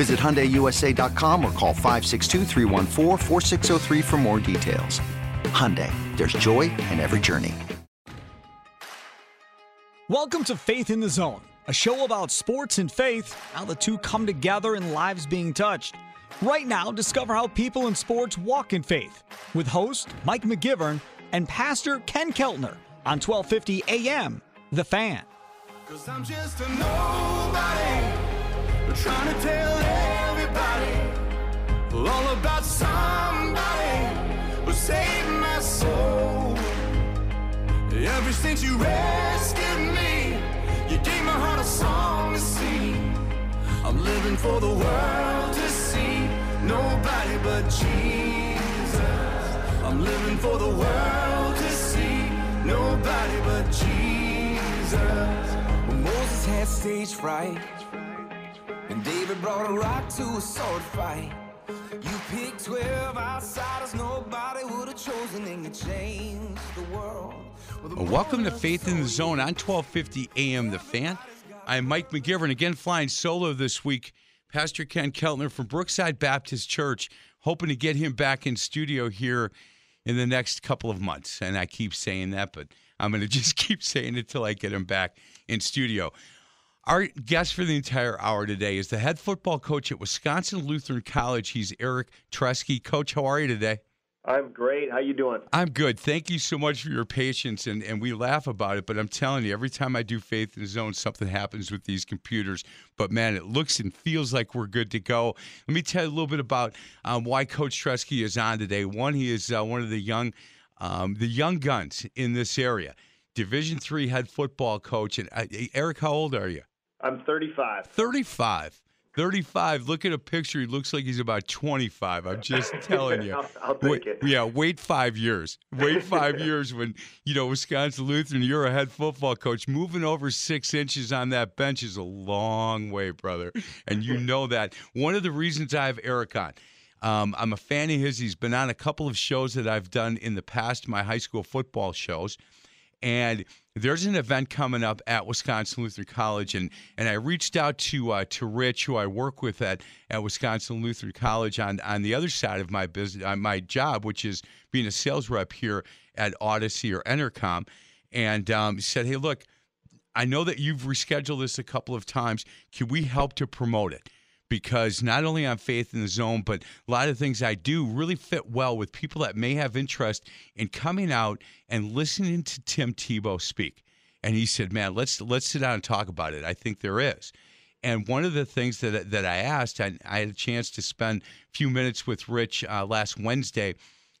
Visit HyundaiUSA.com or call 562 for more details. Hyundai, there's joy in every journey. Welcome to Faith in the Zone, a show about sports and faith, how the two come together and lives being touched. Right now, discover how people in sports walk in faith with host Mike McGivern and Pastor Ken Keltner on 1250 AM, The Fan. Trying to tell everybody all about somebody who saved my soul. Ever since you rescued me, you gave my heart a song to sing. I'm living for the world to see nobody but Jesus. I'm living for the world to see nobody but Jesus. When Moses had stage fright. David brought a rock to a sword fight. You picked 12 outsiders nobody would have chosen, and you changed the world. Well, welcome to Faith in the Zone on 1250 AM The Fan. I'm Mike McGivern, again flying solo this week. Pastor Ken Keltner from Brookside Baptist Church, hoping to get him back in studio here in the next couple of months. And I keep saying that, but I'm going to just keep saying it till I get him back in studio. Our guest for the entire hour today is the head football coach at Wisconsin Lutheran College. He's Eric Tresky. Coach, how are you today? I'm great. How you doing? I'm good. Thank you so much for your patience, and, and we laugh about it, but I'm telling you, every time I do Faith in the Zone, something happens with these computers. But man, it looks and feels like we're good to go. Let me tell you a little bit about um, why Coach Tresky is on today. One, he is uh, one of the young, um, the young guns in this area. Division three head football coach. And uh, Eric, how old are you? I'm 35. 35. 35. Look at a picture. He looks like he's about 25. I'm just telling you. I'll, I'll, take wait, it. Yeah, wait five years. Wait five years when, you know, Wisconsin Lutheran, you're a head football coach. Moving over six inches on that bench is a long way, brother. And you know that. One of the reasons I have Eric on, um, I'm a fan of his. He's been on a couple of shows that I've done in the past, my high school football shows. And there's an event coming up at Wisconsin Lutheran College, and and I reached out to uh, to Rich, who I work with at at Wisconsin Lutheran College on on the other side of my business, uh, my job, which is being a sales rep here at Audacy or Entercom, and um, said, "Hey, look, I know that you've rescheduled this a couple of times. Can we help to promote it?" Because not only on Faith in the Zone, but a lot of things I do really fit well with people that may have interest in coming out and listening to Tim Tebow speak. And he said, "Man, let's let's sit down and talk about it. I think there is." And one of the things that that I asked, I, I had a chance to spend a few minutes with Rich uh, last Wednesday.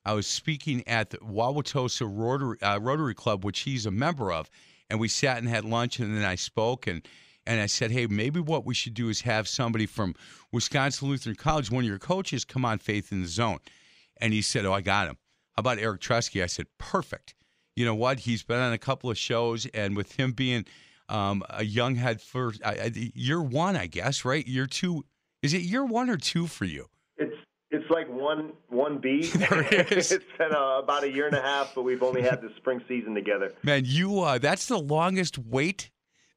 I was speaking at the Wauwatosa Rotary, uh, Rotary Club, which he's a member of, and we sat and had lunch, and then I spoke and and I said, hey, maybe what we should do is have somebody from Wisconsin Lutheran College, one of your coaches, come on Faith in the Zone. And he said, oh, I got him. How about Eric Tresky? I said, perfect. You know what? He's been on a couple of shows, and with him being um, a young head first, uh, year one, I guess, right? Year two. Is it year one or two for you? It's it's like one one B. it's been uh, about a year and a half, but we've only had the spring season together. Man, you uh, that's the longest wait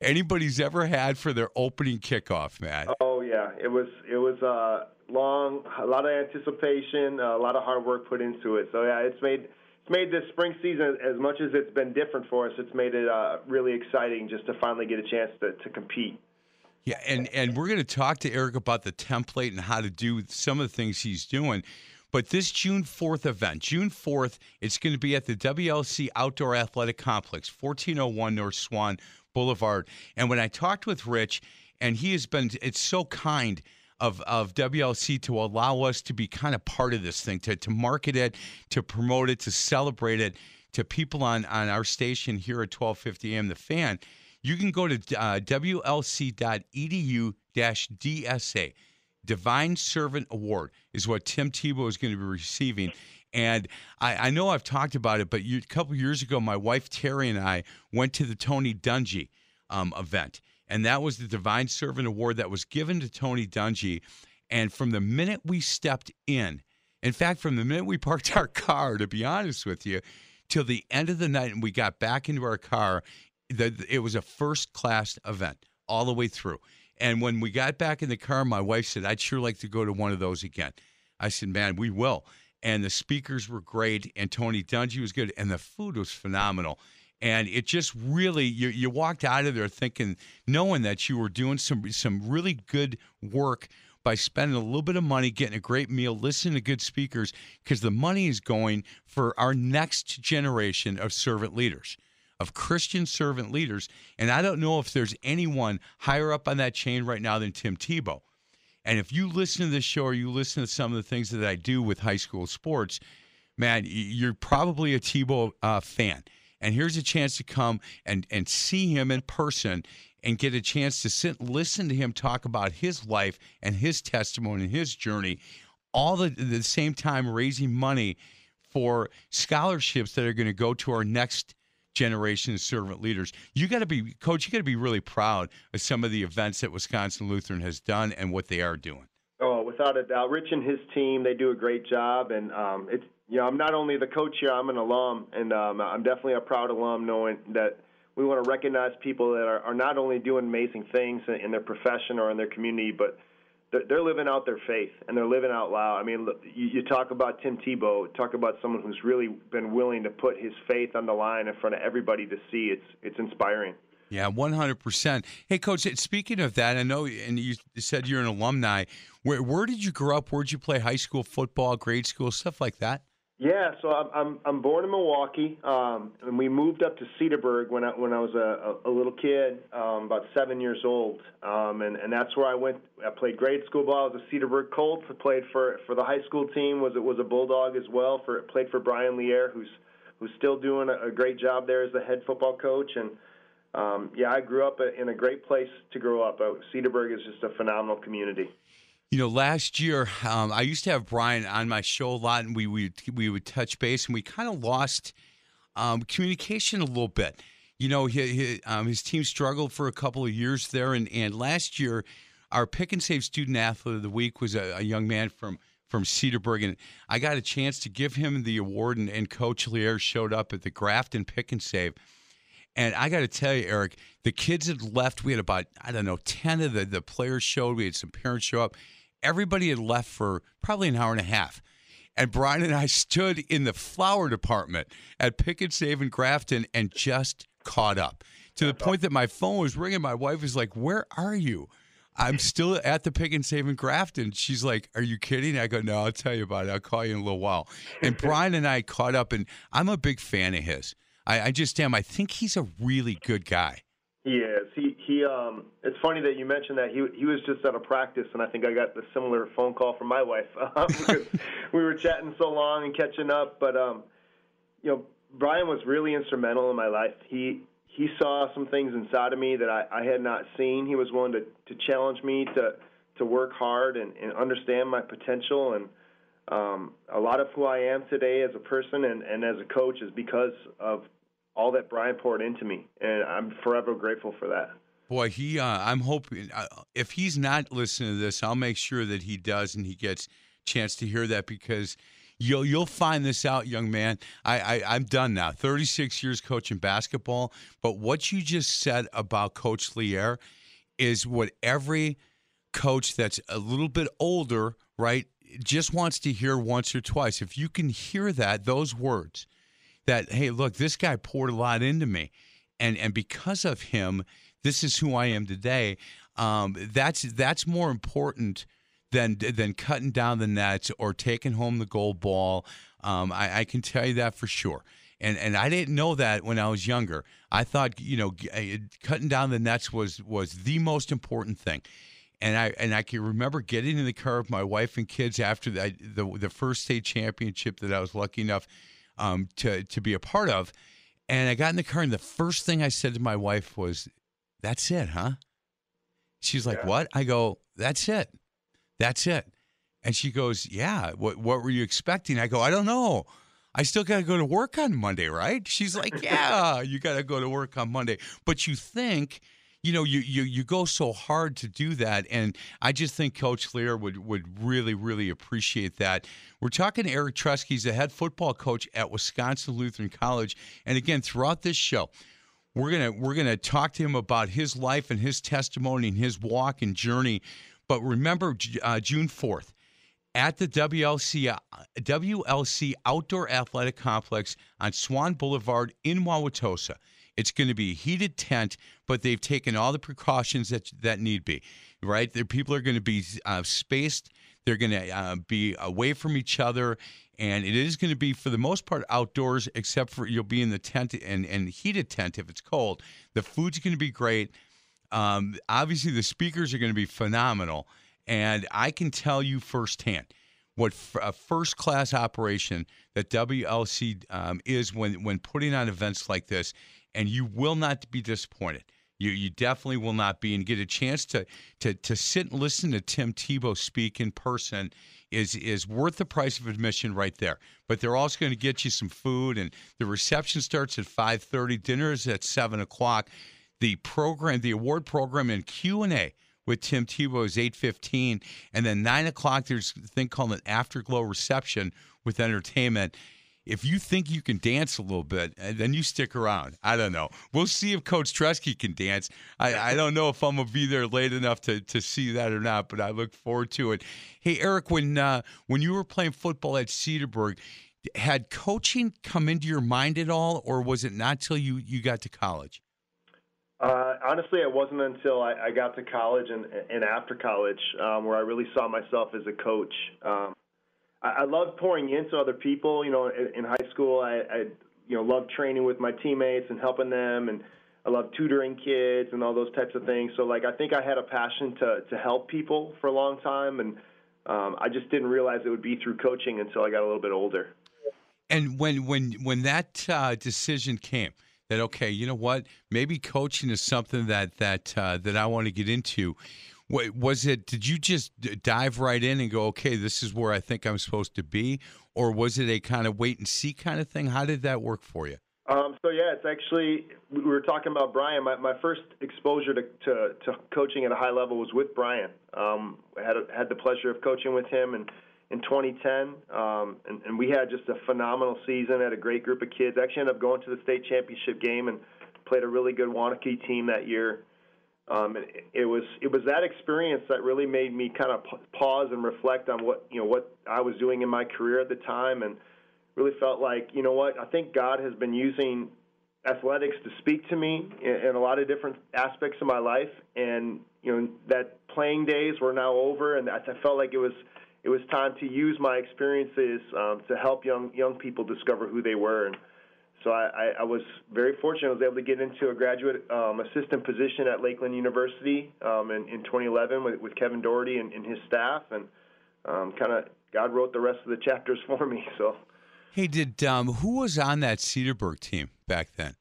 anybody's ever had for their opening kickoff, man. Oh yeah, it was it was uh, long, a lot of anticipation, a lot of hard work put into it. So yeah, it's made it's made this spring season as much as it's been different for us. It's made it uh, really exciting just to finally get a chance to, to compete. Yeah, and and we're going to talk to Eric about the template and how to do some of the things he's doing. But this June 4th event, June 4th, it's going to be at the WLC Outdoor Athletic Complex, 1401 North Swan Boulevard. And when I talked with Rich, and he has been, it's so kind of, of WLC to allow us to be kind of part of this thing, to, to market it, to promote it, to celebrate it to people on, on our station here at 1250 AM The Fan. You can go to uh, WLC.edu DSA. Divine Servant Award is what Tim Tebow is going to be receiving. And I, I know I've talked about it, but you, a couple years ago, my wife Terry and I went to the Tony Dungy um, event. And that was the Divine Servant Award that was given to Tony Dungy. And from the minute we stepped in, in fact, from the minute we parked our car, to be honest with you, till the end of the night and we got back into our car, the, it was a first class event all the way through. And when we got back in the car, my wife said, I'd sure like to go to one of those again. I said, man, we will. And the speakers were great, and Tony Dungy was good, and the food was phenomenal. And it just really, you, you walked out of there thinking, knowing that you were doing some some really good work by spending a little bit of money, getting a great meal, listening to good speakers, because the money is going for our next generation of servant leaders of Christian servant leaders. And I don't know if there's anyone higher up on that chain right now than Tim Tebow. And if you listen to this show or you listen to some of the things that I do with high school sports, man, you're probably a Tebow uh, fan. And here's a chance to come and, and see him in person and get a chance to sit listen to him talk about his life and his testimony and his journey, all the, at the same time raising money for scholarships that are going to go to our next generation of servant leaders. You got to be, coach, you got to be really proud of some of the events that Wisconsin Lutheran has done and what they are doing. Oh, without a doubt. Rich and his team, they do a great job. And um, it's, you know, I'm not only the coach here, I'm an alum. And um, I'm definitely a proud alum knowing that we want to recognize people that are, are not only doing amazing things in their profession or in their community, but – they're living out their faith and they're living out loud. I mean, you, you talk about Tim Tebow, talk about someone who's really been willing to put his faith on the line in front of everybody to see. It's it's inspiring. Yeah, one hundred percent. Hey, coach. Speaking of that, I know, and you said you're an alumni. Where where did you grow up? Where did you play high school football, grade school, stuff like that? Yeah, so I'm I'm, I'm born in Milwaukee, um, and we moved up to Cedarburg when I when I was a, a, little kid, um, about seven years old, um, and and that's where I went. I played grade school ball. I was a Cedarburg Colt. I played for for the high school team. Was it was a Bulldog as well. For played for Brian Lier, who's who's still doing a, a great job there as the head football coach. And um, yeah, I grew up in a great place to grow up. Cedarburg is just a phenomenal community. You know, last year um, I used to have Brian on my show a lot, and we we we would touch base, and we kind of lost um, communication a little bit. You know, he, he, um, his team struggled for a couple of years there, and and last year our pick and save student athlete of the week was a, a young man from from Cedarburg, and I got a chance to give him the award, and, and Coach Lier showed up at the Grafton pick and save. And I got to tell you, Eric, the kids had left. We had about, I don't know, 10 of the, the players showed. We had some parents show up everybody had left for probably an hour and a half. And Brian and I stood in the flower department at Pick and Save in Grafton and just caught up to the point that my phone was ringing. My wife was like, Where are you? I'm still at the Pick and Save in Grafton. She's like, Are you kidding? I go, No, I'll tell you about it. I'll call you in a little while. And Brian and I caught up, and I'm a big fan of his. I, I just am. I think he's a really good guy. He is. He he. Um, it's funny that you mentioned that. He he was just at a practice, and I think I got the similar phone call from my wife um, because we were chatting so long and catching up. But um, you know, Brian was really instrumental in my life. He he saw some things inside of me that I, I had not seen. He was willing to to challenge me to to work hard and, and understand my potential and. Um, a lot of who I am today as a person and, and as a coach is because of all that Brian poured into me, and I'm forever grateful for that. Boy, he. Uh, I'm hoping uh, if he's not listening to this, I'll make sure that he does, and he gets chance to hear that because you'll you'll find this out, young man. I, I I'm done now. 36 years coaching basketball, but what you just said about Coach Lier is what every coach that's a little bit older, right, just wants to hear once or twice. If you can hear that, those words that hey, look, this guy poured a lot into me, and and because of him, this is who I am today. Um, that's that's more important than than cutting down the nets or taking home the gold ball. Um, I, I can tell you that for sure. And and I didn't know that when I was younger. I thought you know uh, cutting down the nets was was the most important thing. And I and I can remember getting in the car with my wife and kids after the the, the first state championship that I was lucky enough um, to to be a part of. And I got in the car, and the first thing I said to my wife was, "That's it, huh?" She's like, Yeah. "What?" I go, "That's it, that's it." And she goes, "Yeah. What What were you expecting?" I go, "I don't know. I still got to go to work on Monday, right?" She's like, "Yeah, you got to go to work on Monday." But you think, you know, you you you go so hard to do that, and I just think Coach Lear would would really really appreciate that. We're talking to Eric Trusky, he's the head football coach at Wisconsin Lutheran College, and again throughout this show. We're gonna we're gonna talk to him about his life and his testimony and his walk and journey. But remember, uh, June fourth at the WLC uh, WLC Outdoor Athletic Complex on Swan Boulevard in Wauwatosa. It's going to be a heated tent, but they've taken all the precautions that that need be. Right, the people are going to be uh, spaced. They're going to uh, be away from each other, and it is going to be for the most part outdoors, except for you'll be in the tent and and heated tent if it's cold. The food's going to be great. Um, obviously, the speakers are going to be phenomenal, and I can tell you firsthand what a first class operation that WLC um, is when when putting on events like this, and you will not be disappointed. You you definitely will not be, and get a chance to to to sit and listen to Tim Tebow speak in person is is worth the price of admission right there. But they're also going to get you some food, and the reception starts at five thirty. Dinner is at seven o'clock. The program, the award program, and Q and A with Tim Tebow is eight fifteen, and then nine o'clock. There's a thing called an afterglow reception with entertainment. If you think you can dance a little bit, uh, then you stick around. I don't know. We'll see if Coach Tresky can dance. I, I don't know if I'm gonna be there late enough to, to see that or not, but I look forward to it. Hey, Eric, when uh, when you were playing football at Cedarburg, had coaching come into your mind at all, or was it not till you you got to college? Uh, honestly, it wasn't until I, I got to college and, and after college um, where I really saw myself as a coach. Um, I, I loved pouring into other people. You know, in, in high school, I, I you know loved training with my teammates and helping them, and I loved tutoring kids and all those types of things. So, like, I think I had a passion to to help people for a long time, and um, I just didn't realize it would be through coaching until I got a little bit older. And when when when that uh, decision came, that okay, you know what, maybe coaching is something that that uh, that I want to get into. Wa- Was it? Did you just dive right in and go, okay, this is where I think I'm supposed to be, or was it a kind of wait and see kind of thing? How did that work for you? Um, so yeah, it's actually we were talking about Brian. My, my first exposure to, to, to coaching at a high level was with Brian. Um, I had had the pleasure of coaching with him in in 2010, um, and, and we had just a phenomenal season. Had a great group of kids. Actually, ended up going to the state championship game and played a really good Waunakee team that year. Um, it, it was it was that experience that really made me kind of pause and reflect on what you know what I was doing in my career at the time and really felt like, you know what, I think God has been using athletics to speak to me in, in a lot of different aspects of my life, and you know that playing days were now over, and I, I felt like it was it was time to use my experiences um, to help young young people discover who they were, and so I, I, was very fortunate. I was able to get into a graduate um, assistant position at Lakeland University um, in, in 2011 with, with Kevin Doherty and, and his staff, and um, kind of God wrote the rest of the chapters for me. So. Hey, did um, who was on that Cedarburg team back then?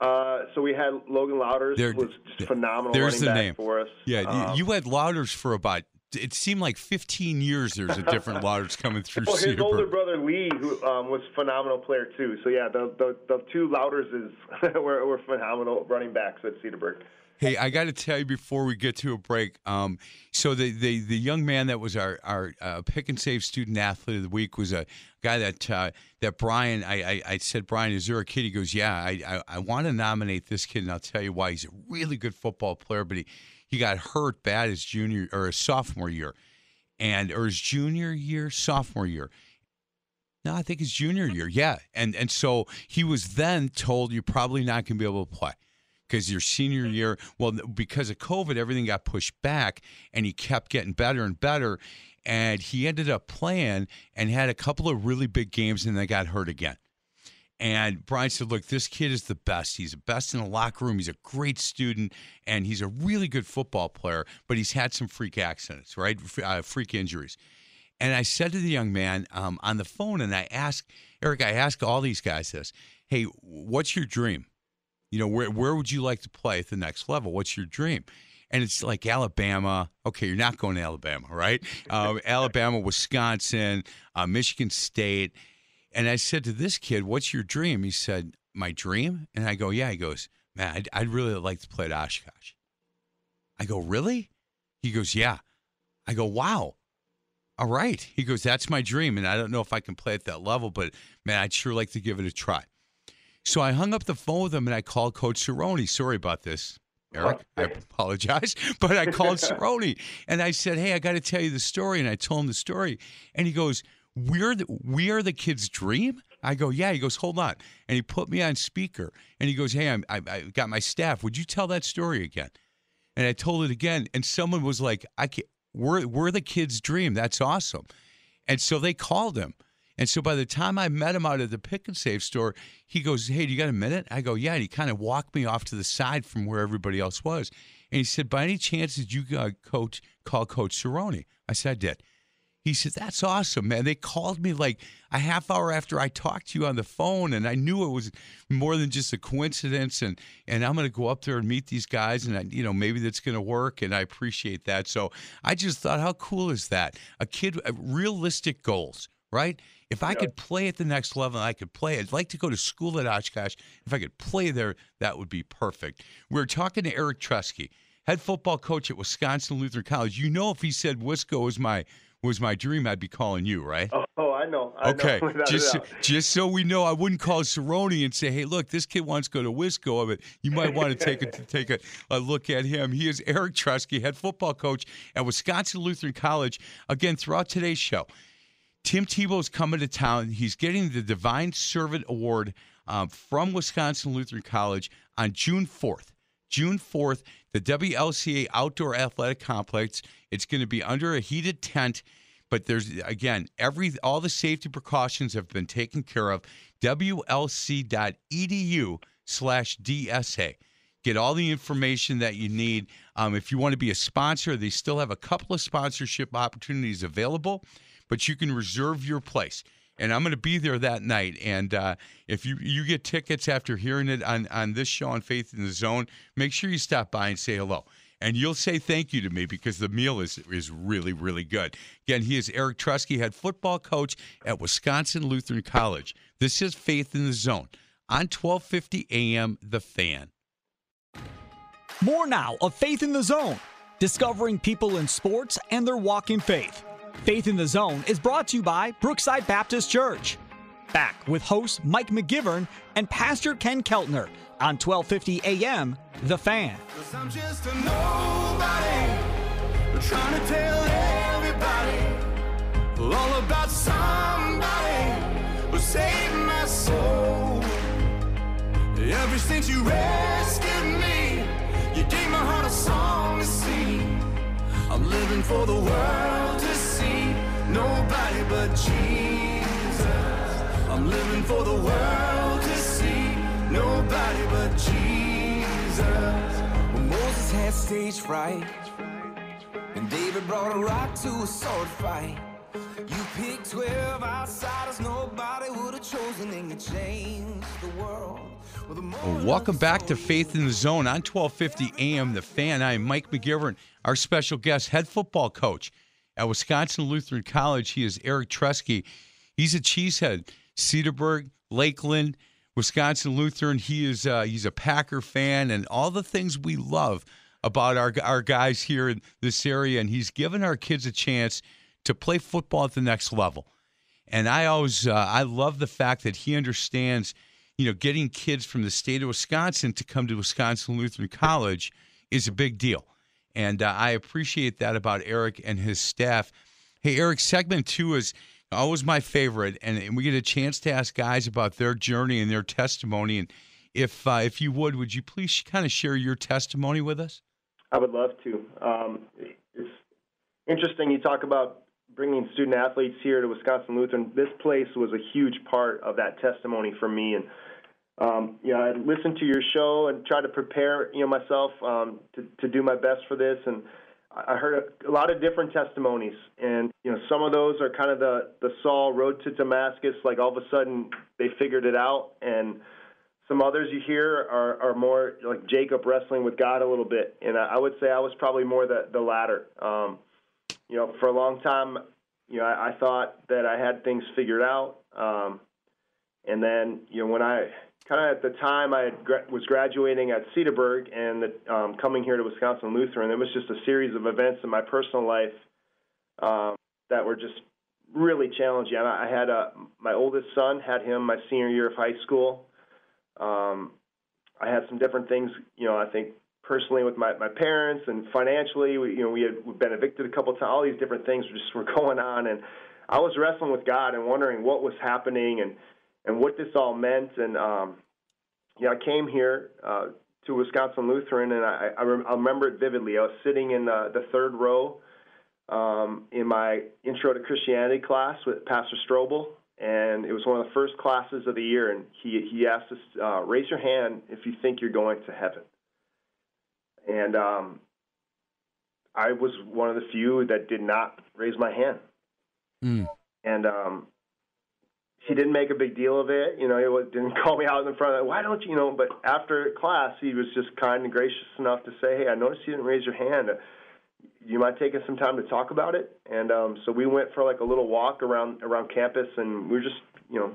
Uh, so we had Logan Louders There- was just phenomenal there's running the back name. for us. Yeah, Um, you, you had Louders for about. It seemed like 15 years. There's a different Louders coming through well, his older brother Lee, who um, was a phenomenal player too. So yeah, the the, the two Louderses were, were phenomenal running backs at Cedarburg. Hey, I got to tell you before we get to a break. Um, so the, the the young man that was our our uh, pick and save student athlete of the week was a guy that uh, that Brian. I, I I said, Brian, is there a kid? He goes, Yeah, I I, I want to nominate this kid, and I'll tell you why. He's a really good football player, but he he got hurt bad his junior or his sophomore year, and or his junior year, sophomore year. No, I think his junior year. Yeah, and and so he was then told you're probably not going to be able to play because your senior year, well, because of COVID, everything got pushed back, and he kept getting better and better. And he ended up playing and had a couple of really big games, and then got hurt again. And Brian said, Look, this kid is the best. He's the best in the locker room. He's a great student, and he's a really good football player, but he's had some freak accidents, right? Uh, freak injuries. And I said to the young man um, on the phone, and I asked, Eric, I ask all these guys this Hey, what's your dream? You know, where, where would you like to play at the next level? What's your dream? And it's like Alabama. Okay, you're not going to Alabama, right? Uh, Alabama, Wisconsin, uh, Michigan State. And I said to this kid, What's your dream? He said, My dream? And I go, Yeah. He goes, Man, I'd, I'd really like to play at Oshkosh. I go, Really? He goes, Yeah. I go, Wow. All right. He goes, That's my dream. And I don't know if I can play at that level, but man, I'd sure like to give it a try. So I hung up the phone with him and I called Coach Cerroni. Sorry about this. Eric, oh, I apologize, but I called Cerroni and I said, "Hey, I got to tell you the story." And I told him the story, and he goes, "We're the, we are the kid's dream." I go, "Yeah." He goes, "Hold on," and he put me on speaker, and he goes, "Hey, I'm, I, I got my staff. Would you tell that story again?" And I told it again, and someone was like, "I can't." We're we're the kid's dream. That's awesome. And so they called him. And so by the time I met him out at the pick and save store, he goes, Hey, do you got a minute? I go, Yeah. And he kind of walked me off to the side from where everybody else was. And he said, By any chance did you uh, coach call Coach Cerroni? I said, I did. He said, That's awesome, man. They called me like a half hour after I talked to you on the phone, and I knew it was more than just a coincidence. And and I'm gonna go up there and meet these guys, and I, you know, maybe that's gonna work, and I appreciate that. So I just thought, how cool is that? A kid, uh, realistic goals, right? If I could play at the next level, I could play. I'd like to go to school at Oshkosh. If I could play there, that would be perfect. We are talking to Eric Trusky, head football coach at Wisconsin Lutheran College. You know, if he said Wisco is my was my dream, I'd be calling you, right? Oh, oh I know. I okay, know, just just so we know, I wouldn't call Cerroni and say, "Hey, look, this kid wants to go to Wisco," but you might want to take a take a, a look at him. He is Eric Trusky, head football coach at Wisconsin Lutheran College. Again, throughout today's show, Tim Tebow is coming to town. He's getting the Divine Servant Award um, from Wisconsin Lutheran College on June 4th. June 4th, the WLCA Outdoor Athletic Complex. It's going to be under a heated tent, but there's again every all the safety precautions have been taken care of. WLC.edu/dsa. Get all the information that you need. Um, if you want to be a sponsor, they still have a couple of sponsorship opportunities available but you can reserve your place. And I'm going to be there that night. And uh, if you, you get tickets after hearing it on, on this show on Faith in the Zone, make sure you stop by and say hello. And you'll say thank you to me because the meal is is really, really good. Again, he is Eric Trusky, head football coach at Wisconsin Lutheran College. This is Faith in the Zone on 1250 AM The Fan. More now of Faith in the Zone, discovering people in sports and their walk in faith. Faith in the Zone is brought to you by Brookside Baptist Church. Back with host Mike McGivern and Pastor Ken Keltner on 1250 AM The Fan. Ever since you rescued me, you gave my heart a song to sing. I'm living for the world to see nobody but Jesus. I'm living for the world to see nobody but Jesus. When Moses had stage fright, and David brought a rock to a sword fight. You picked 12 outsiders nobody would have chosen, and you changed the world. Well, welcome back to Faith in the Zone on 1250 AM The Fan. I'm Mike McGivern, our special guest, head football coach at Wisconsin Lutheran College. He is Eric Trusky. He's a cheesehead, Cedarburg, Lakeland, Wisconsin Lutheran. He is uh, he's a Packer fan and all the things we love about our our guys here in this area. And he's given our kids a chance to play football at the next level. And I always uh, I love the fact that he understands, you know, getting kids from the state of Wisconsin to come to Wisconsin Lutheran College is a big deal. And uh, I appreciate that about Eric and his staff. Hey, Eric, segment two is always my favorite. And, and we get a chance to ask guys about their journey and their testimony. And if uh, if you would, would you please kind of share your testimony with us? I would love to. Um, it's interesting you talk about bringing student athletes here to Wisconsin Lutheran. This place was a huge part of that testimony for me, and um, you know, I listened to your show and tried to prepare you know myself um, to to do my best for this, and I heard a, a lot of different testimonies, and you know, some of those are kind of the the Saul road to Damascus, like all of a sudden they figured it out, and some others you hear are, are more like Jacob wrestling with God a little bit, and I, I would say I was probably more the the latter. Um, you know, for a long time, you know, I, I thought that I had things figured out, um, and then you know when I kind of at the time I gra- was graduating at Cedarburg and the, um, coming here to Wisconsin Lutheran, it was just a series of events in my personal life um, that were just really challenging. I, I had a my oldest son had him my senior year of high school. Um, I had some different things, you know, I think personally with my, my parents and financially, we, you know, we had been evicted a couple of times. All these different things just were going on, and I was wrestling with God and wondering what was happening and and what this all meant. And um, yeah, I came here uh, to Wisconsin Lutheran, and I, I, rem- I remember it vividly. I was sitting in the, the third row um, in my Intro to Christianity class with Pastor Strobel, and it was one of the first classes of the year. And he he asked us, uh, raise your hand if you think you're going to heaven. And um, I was one of the few that did not raise my hand. Mm. And um, he didn't make a big deal of it. You know, he didn't call me out in front of it. Why don't you, you know? But after class, he was just kind and gracious enough to say, "Hey, I noticed you didn't raise your hand. You mind taking some time to talk about it?" And um, so we went for like a little walk around around campus, and we were just, you know,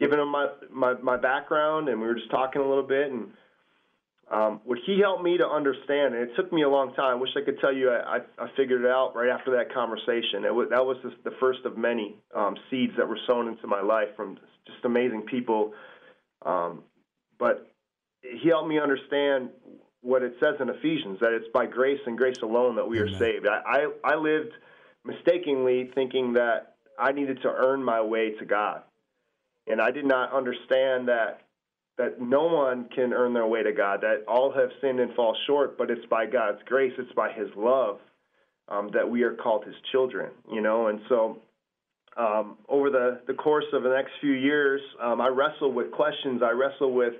giving him my my, my background, and we were just talking a little bit, and um, what he helped me to understand, and it took me a long time. I wish I could tell you I, I, figured it out right after that conversation. It was, that was just the first of many um, seeds that were sown into my life from just amazing people. Um, but he helped me understand what it says in Ephesians that it's by grace and grace alone that we are saved. I, I, I lived mistakenly thinking that I needed to earn my way to God. And I did not understand that that no one can earn their way to God, that all have sinned and fall short, but it's by God's grace, it's by His love um, that we are called His children, you know. And so, um, over the, the course of the next few years, um, I wrestle with questions. I wrestle with,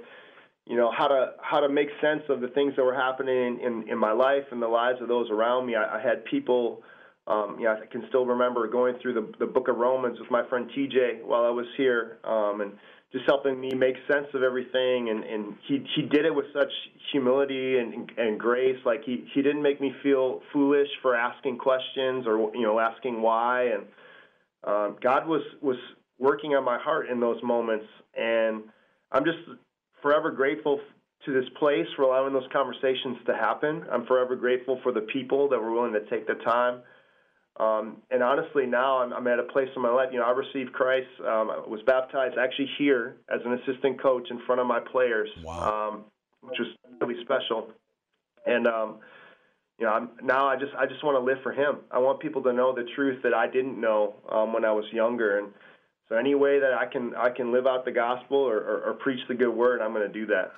you know, how to how to make sense of the things that were happening in, in my life and the lives of those around me. I, I had people. Um, you know, I can still remember going through the, the book of Romans with my friend TJ while I was here, um, and just helping me make sense of everything. And and he he did it with such humility and and grace. Like he he didn't make me feel foolish for asking questions or you know asking why. And um, God was was working on my heart in those moments. And I'm just forever grateful to this place for allowing those conversations to happen. I'm forever grateful for the people that were willing to take the time um, and honestly, now I'm, I'm, at a place in my life. You know, I received Christ. Um, I was baptized actually here as an assistant coach in front of my players, wow. um, which was really special. And um, you know, I'm, now I just I just want to live for Him. I want people to know the truth that I didn't know um, when I was younger. And so, any way that I can I can live out the gospel or, or, or preach the good word, I'm going to do that.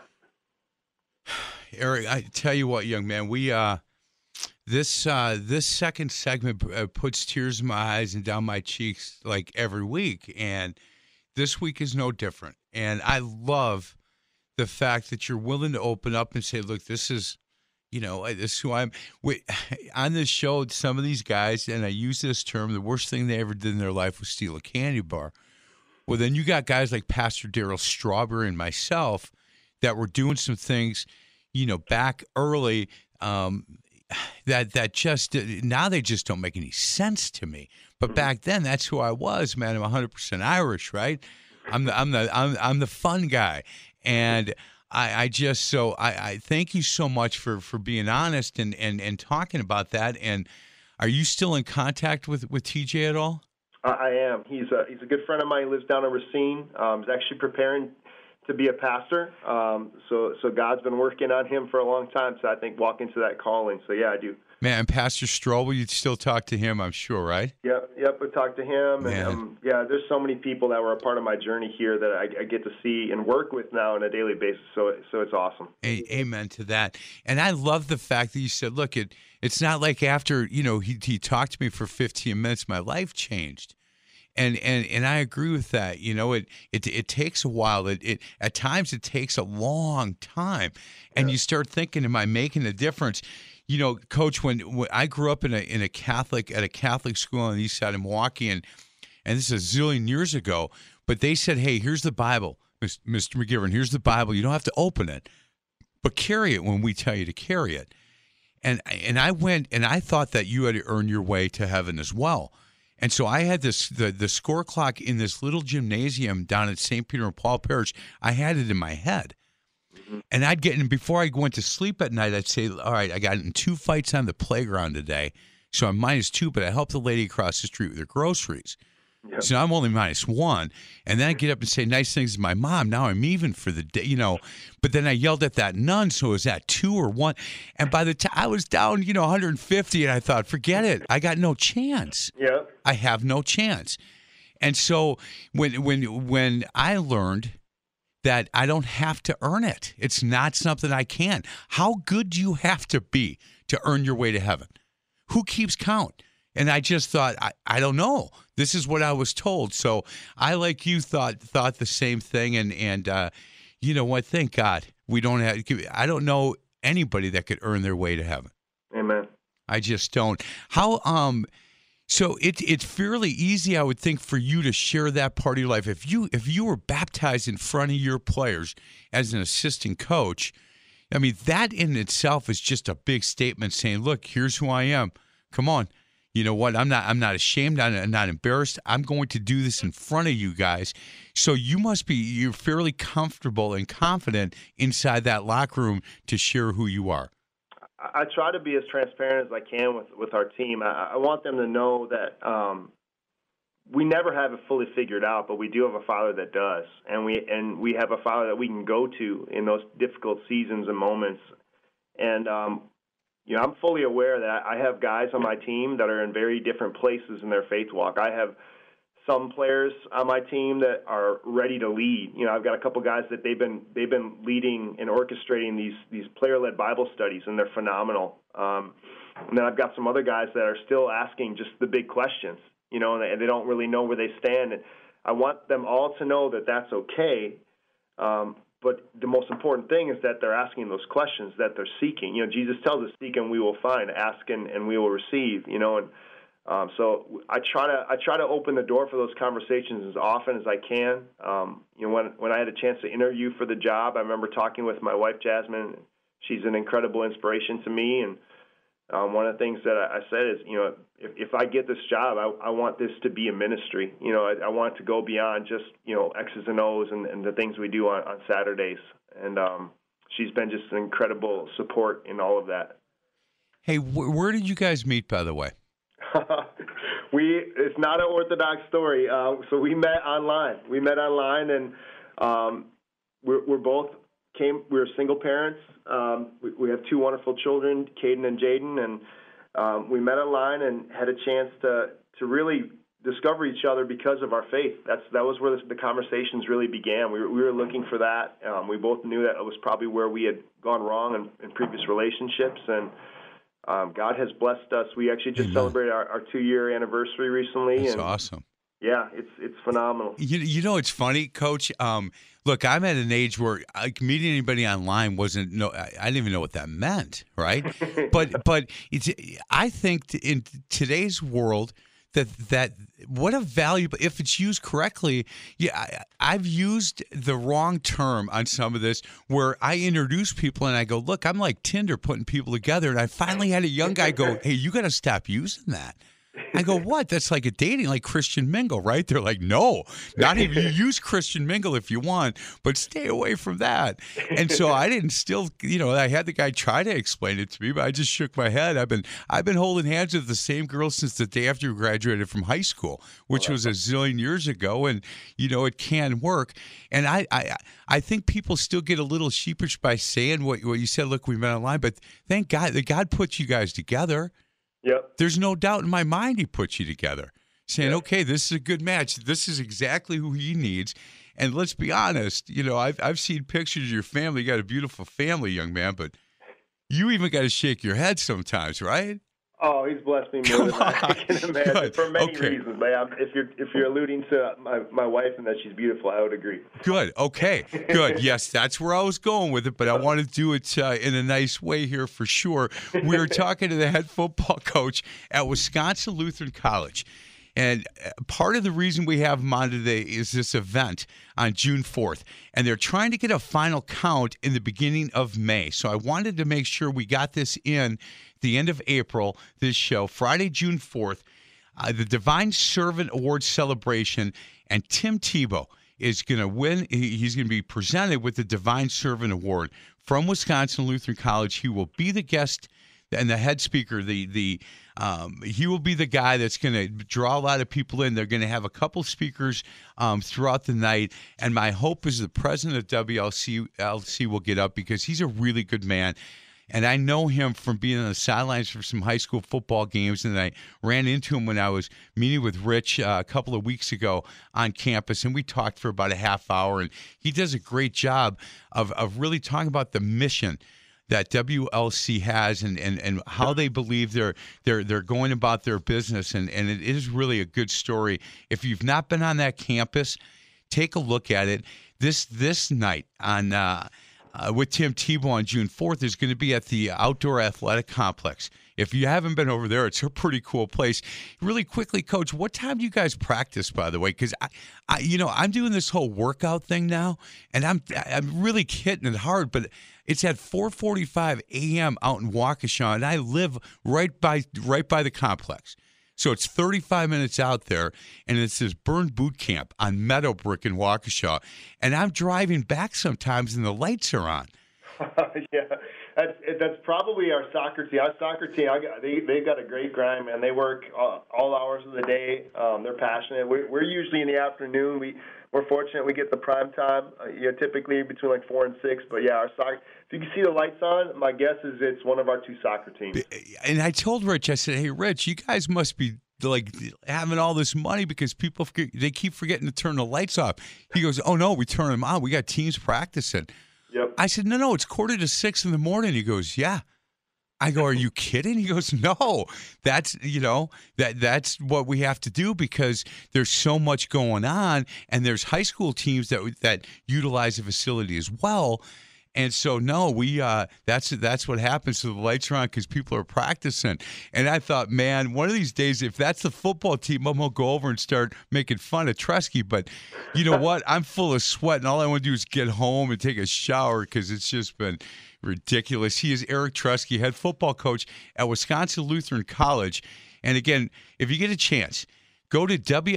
Eric, I tell you what, young man, we uh this uh, this second segment uh, puts tears in my eyes and down my cheeks like every week, and this week is no different. And I love the fact that you're willing to open up and say, "Look, this is." You know, this is who I'm. We, on this show, some of these guys, and I use this term, the worst thing they ever did in their life was steal a candy bar. Well, then you got guys like Pastor Darryl Strawberry and myself that were doing some things, you know, back early um, that that just now they just don't make any sense to me. But Mm-hmm. back then, that's who I was, man. I'm 100 percent Irish, right? I'm the I'm the I'm, I'm the fun guy, and I, I just so I, I thank you so much for for being honest and and and talking about that. And are you still in contact with with TJ at all? I am. He's a he's a good friend of mine. He lives down in Racine. Um, he's actually preparing to be a pastor. Um, so so God's been working on him for a long time. So I think walk into that calling. So yeah, I do Man, Pastor Strobel, you'd still talk to him, I'm sure, right? Yep, yep. I talked to him, and um, yeah, there's so many people that were a part of my journey here that I, I get to see and work with now on a daily basis. So, so it's awesome. A- amen to that. And I love the fact that you said, look, it it's not like after, you know, he he talked to me for 15 minutes, my life changed. And and and I agree with that. You know, it it it takes a while. It it at times it takes a long time. And you start thinking, am I making a difference? You know, coach, when, when I grew up in a in a Catholic at a Catholic school on the east side of Milwaukee and and this is a zillion years ago, but they said, "Hey, here's the Bible, Mr. McGivern. Here's the Bible. You don't have to open it, but carry it when we tell you to carry it." And and I went and I thought that you had to earn your way to heaven as well. And so I had this the the score clock in this little gymnasium down at St. Peter and Paul Parish. I had it in my head. Mm-hmm. And I'd get in before I went to sleep at night, I'd say, All right, I got in two fights on the playground today. So I'm minus two, but I helped the lady across the street with her groceries. So I'm only minus one. And then I get up and say nice things to my mom. Now I'm even for the day, you know. But then I yelled at that nun. So is that two or one? And by the time I was down, you know, 150, and I thought, forget it. I got no chance. Yeah, I have no chance. And so when when when I learned that I don't have to earn it, it's not something I can. How good do you have to be to earn your way to heaven? Who keeps count? And I just thought, I, I don't know. This is what I was told. So I, like you, thought thought the same thing. And and uh, you know what? Thank God we don't have. I don't know anybody that could earn their way to heaven. amen. I just don't. How um so it it's fairly easy I would think for you to share that part of your life. If you if you were baptized in front of your players as an assistant coach, I mean that in itself is just a big statement saying, "Look, here's who I am. Come on. You know what? I'm not I'm not ashamed. I'm not embarrassed. I'm going to do this in front of you guys." So you must be you're fairly comfortable and confident inside that locker room to share who you are. I try to be as transparent as I can with with our team. I, I want them to know that um, we never have it fully figured out, but we do have a father that does, and we and we have a father that we can go to in those difficult seasons and moments. And um, you know, I'm fully aware that I have guys on my team that are in very different places in their faith walk. I have some players on my team that are ready to lead. You know, I've got a couple guys that they've been they've been leading and orchestrating these these player-led Bible studies, and they're phenomenal. Um, and then I've got some other guys that are still asking just the big questions. You know, and they, and they don't really know where they stand. And I want them all to know that that's okay. Um, but the most important thing is that they're asking those questions, that they're seeking. You know, Jesus tells us, "Seek and we will find; ask and, and we will receive." You know, and um, so I try to I try to open the door for those conversations as often as I can. Um, you know, when when I had a chance to interview for the job, I remember talking with my wife Jasmine. She's an incredible inspiration to me, and um, one of the things that I, I said is, you know, if, if I get this job, I, I want this to be a ministry. You know, I, I want to go beyond just you know X's and O's and, and the things we do on, on Saturdays. And um, she's been just an incredible support in all of that. Hey, wh- where did you guys meet by the way? we it's not an orthodox story. Uh, so we met online. We met online, and um, we're, we're both came. We're single parents. Um, we, we have two wonderful children, Caden and Jaden, and um, we met online and had a chance to to really discover each other because of our faith. That's that was where the, the conversations really began. We were, we were looking for that. Um, we both knew that it was probably where we had gone wrong in, in previous relationships, and um, God has blessed us. We actually just Amen. celebrated our, our two year anniversary recently, That's and awesome. Yeah, it's it's phenomenal. You, you know, it's funny, Coach. Um, look, I'm at an age where like meeting anybody online wasn't no. I, I didn't even know what that meant, right? but but it's. I think t- in today's world that that what a valuable if it's used correctly. Yeah, I, I've used the wrong term on some of this where I introduce people and I go, look, I'm like Tinder putting people together, and I finally had a young guy go, hey, you got to stop using that. I go, what? That's like a dating, like Christian Mingle, right? They're like, no, not even. You use Christian Mingle if you want, but stay away from that. And so I didn't still, you know, I had the guy try to explain it to me, but I just shook my head. I've been, I've been holding hands with the same girl since the day after you graduated from high school, oh, which was a zillion years ago, and you know it can work. And I, I, I think people still get a little sheepish by saying what what you said. Look, we met online, but thank God that God put you guys together. Yep. There's no doubt in my mind he put you together, saying, okay, this is a good match. This is exactly who he needs. And let's be honest, you know, I've, I've seen pictures of your family. You got a beautiful family, young man, but you even got to shake your head sometimes, right? Oh, he's blessed me more than I can imagine Good. for many Okay. reasons. But if you're if you're alluding to my my wife and that she's beautiful, I would agree. Good. Okay. Good. Yes, that's where I was going with it, but I want to do it uh, in a nice way here for sure. We are talking to the head football coach at Wisconsin Lutheran College. And uh, part of the reason we have on today is this event on June 4th. And they're trying to get a final count in the beginning of May. So I wanted to make sure we got this in the end of April, this show, Friday, June 4th uh, the Divine Servant Award celebration, and Tim Tebow is going to win. He's going to be presented with the Divine Servant Award from Wisconsin Lutheran College. He will be the guest and the head speaker. The the um, he will be the guy that's going to draw a lot of people in. They're going to have a couple speakers um, throughout the night, and my hope is the president of WLC LC will get up because he's a really good man. And I know him from being on the sidelines for some high school football games. And I ran into him when I was meeting with Rich uh, a couple of weeks ago on campus. And we talked for about a half hour. And he does a great job of, of really talking about the mission that WLC has and, and, and how they believe they're they're they're going about their business and, and it is really a good story. If you've not been on that campus, take a look at it. This this night on uh, uh, with Tim Tebow on June 4th is going to be at the Outdoor Athletic Complex. If you haven't been over there, it's a pretty cool place. Really quickly, Coach, what time do you guys practice? By the way, because I, I, you know, I'm doing this whole workout thing now, and I'm I'm really hitting it hard, but it's at 4:45 a.m. out in Waukesha, and I live right by right by the complex. So it's 35 minutes out there, and it's this burn boot camp on Meadowbrook in Waukesha. And I'm driving back sometimes, and the lights are on. yeah, that's that's probably our soccer team. Our soccer team, I got, they they've got a great grind, man. They work all, all hours of the day. Um, they're passionate. We're, we're usually in the afternoon. We we're fortunate we get the prime time. Uh, you know, typically between like four and six. But yeah, our soccer. If you can see the lights on, my guess is it's one of our two soccer teams. And I told Rich, I said, "Hey, Rich, you guys must be." Like having all this money because people they keep forgetting to turn the lights off. He goes, "Oh no, we turn them on. We got teams practicing." Yep. I said, no, no, it's quarter to six in the morning. He goes, yeah. I go, are you kidding? He goes, no. That's you know that that's what we have to do because there's so much going on, and there's high school teams that that utilize the facility as well. And so, no, we uh, that's that's what happens. So the lights are on because people are practicing. And I thought, man, one of these days, if that's the football team, I'm gonna go over and start making fun of Tresky. But you know what? I'm full of sweat, and all I want to do is get home and take a shower because it's just been ridiculous. He is Eric Tresky, head football coach at Wisconsin Lutheran College. And again, if you get a chance, go to wlc.edu-dsa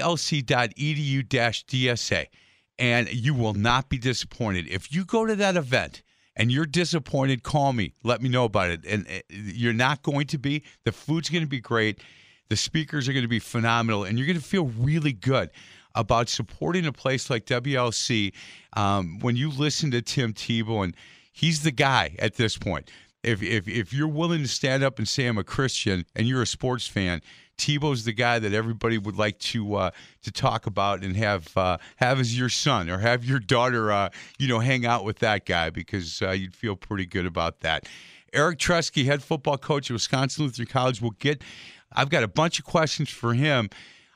and you will not be disappointed. If you go to that event and you're disappointed, call me. Let me know about it. And uh, you're not going to be. The food's going to be great. The speakers are going to be phenomenal, and you're going to feel really good about supporting a place like WLC um, when you listen to Tim Tebow, and he's the guy at this point. If, if if you're willing to stand up and say I'm a Christian and you're a sports fan, Tebow's the guy that everybody would like to uh, to talk about and have uh, have as your son or have your daughter, uh, you know, hang out with that guy because uh, you'd feel pretty good about that. Eric Tresky, head football coach at Wisconsin Lutheran College, will get. I've got a bunch of questions for him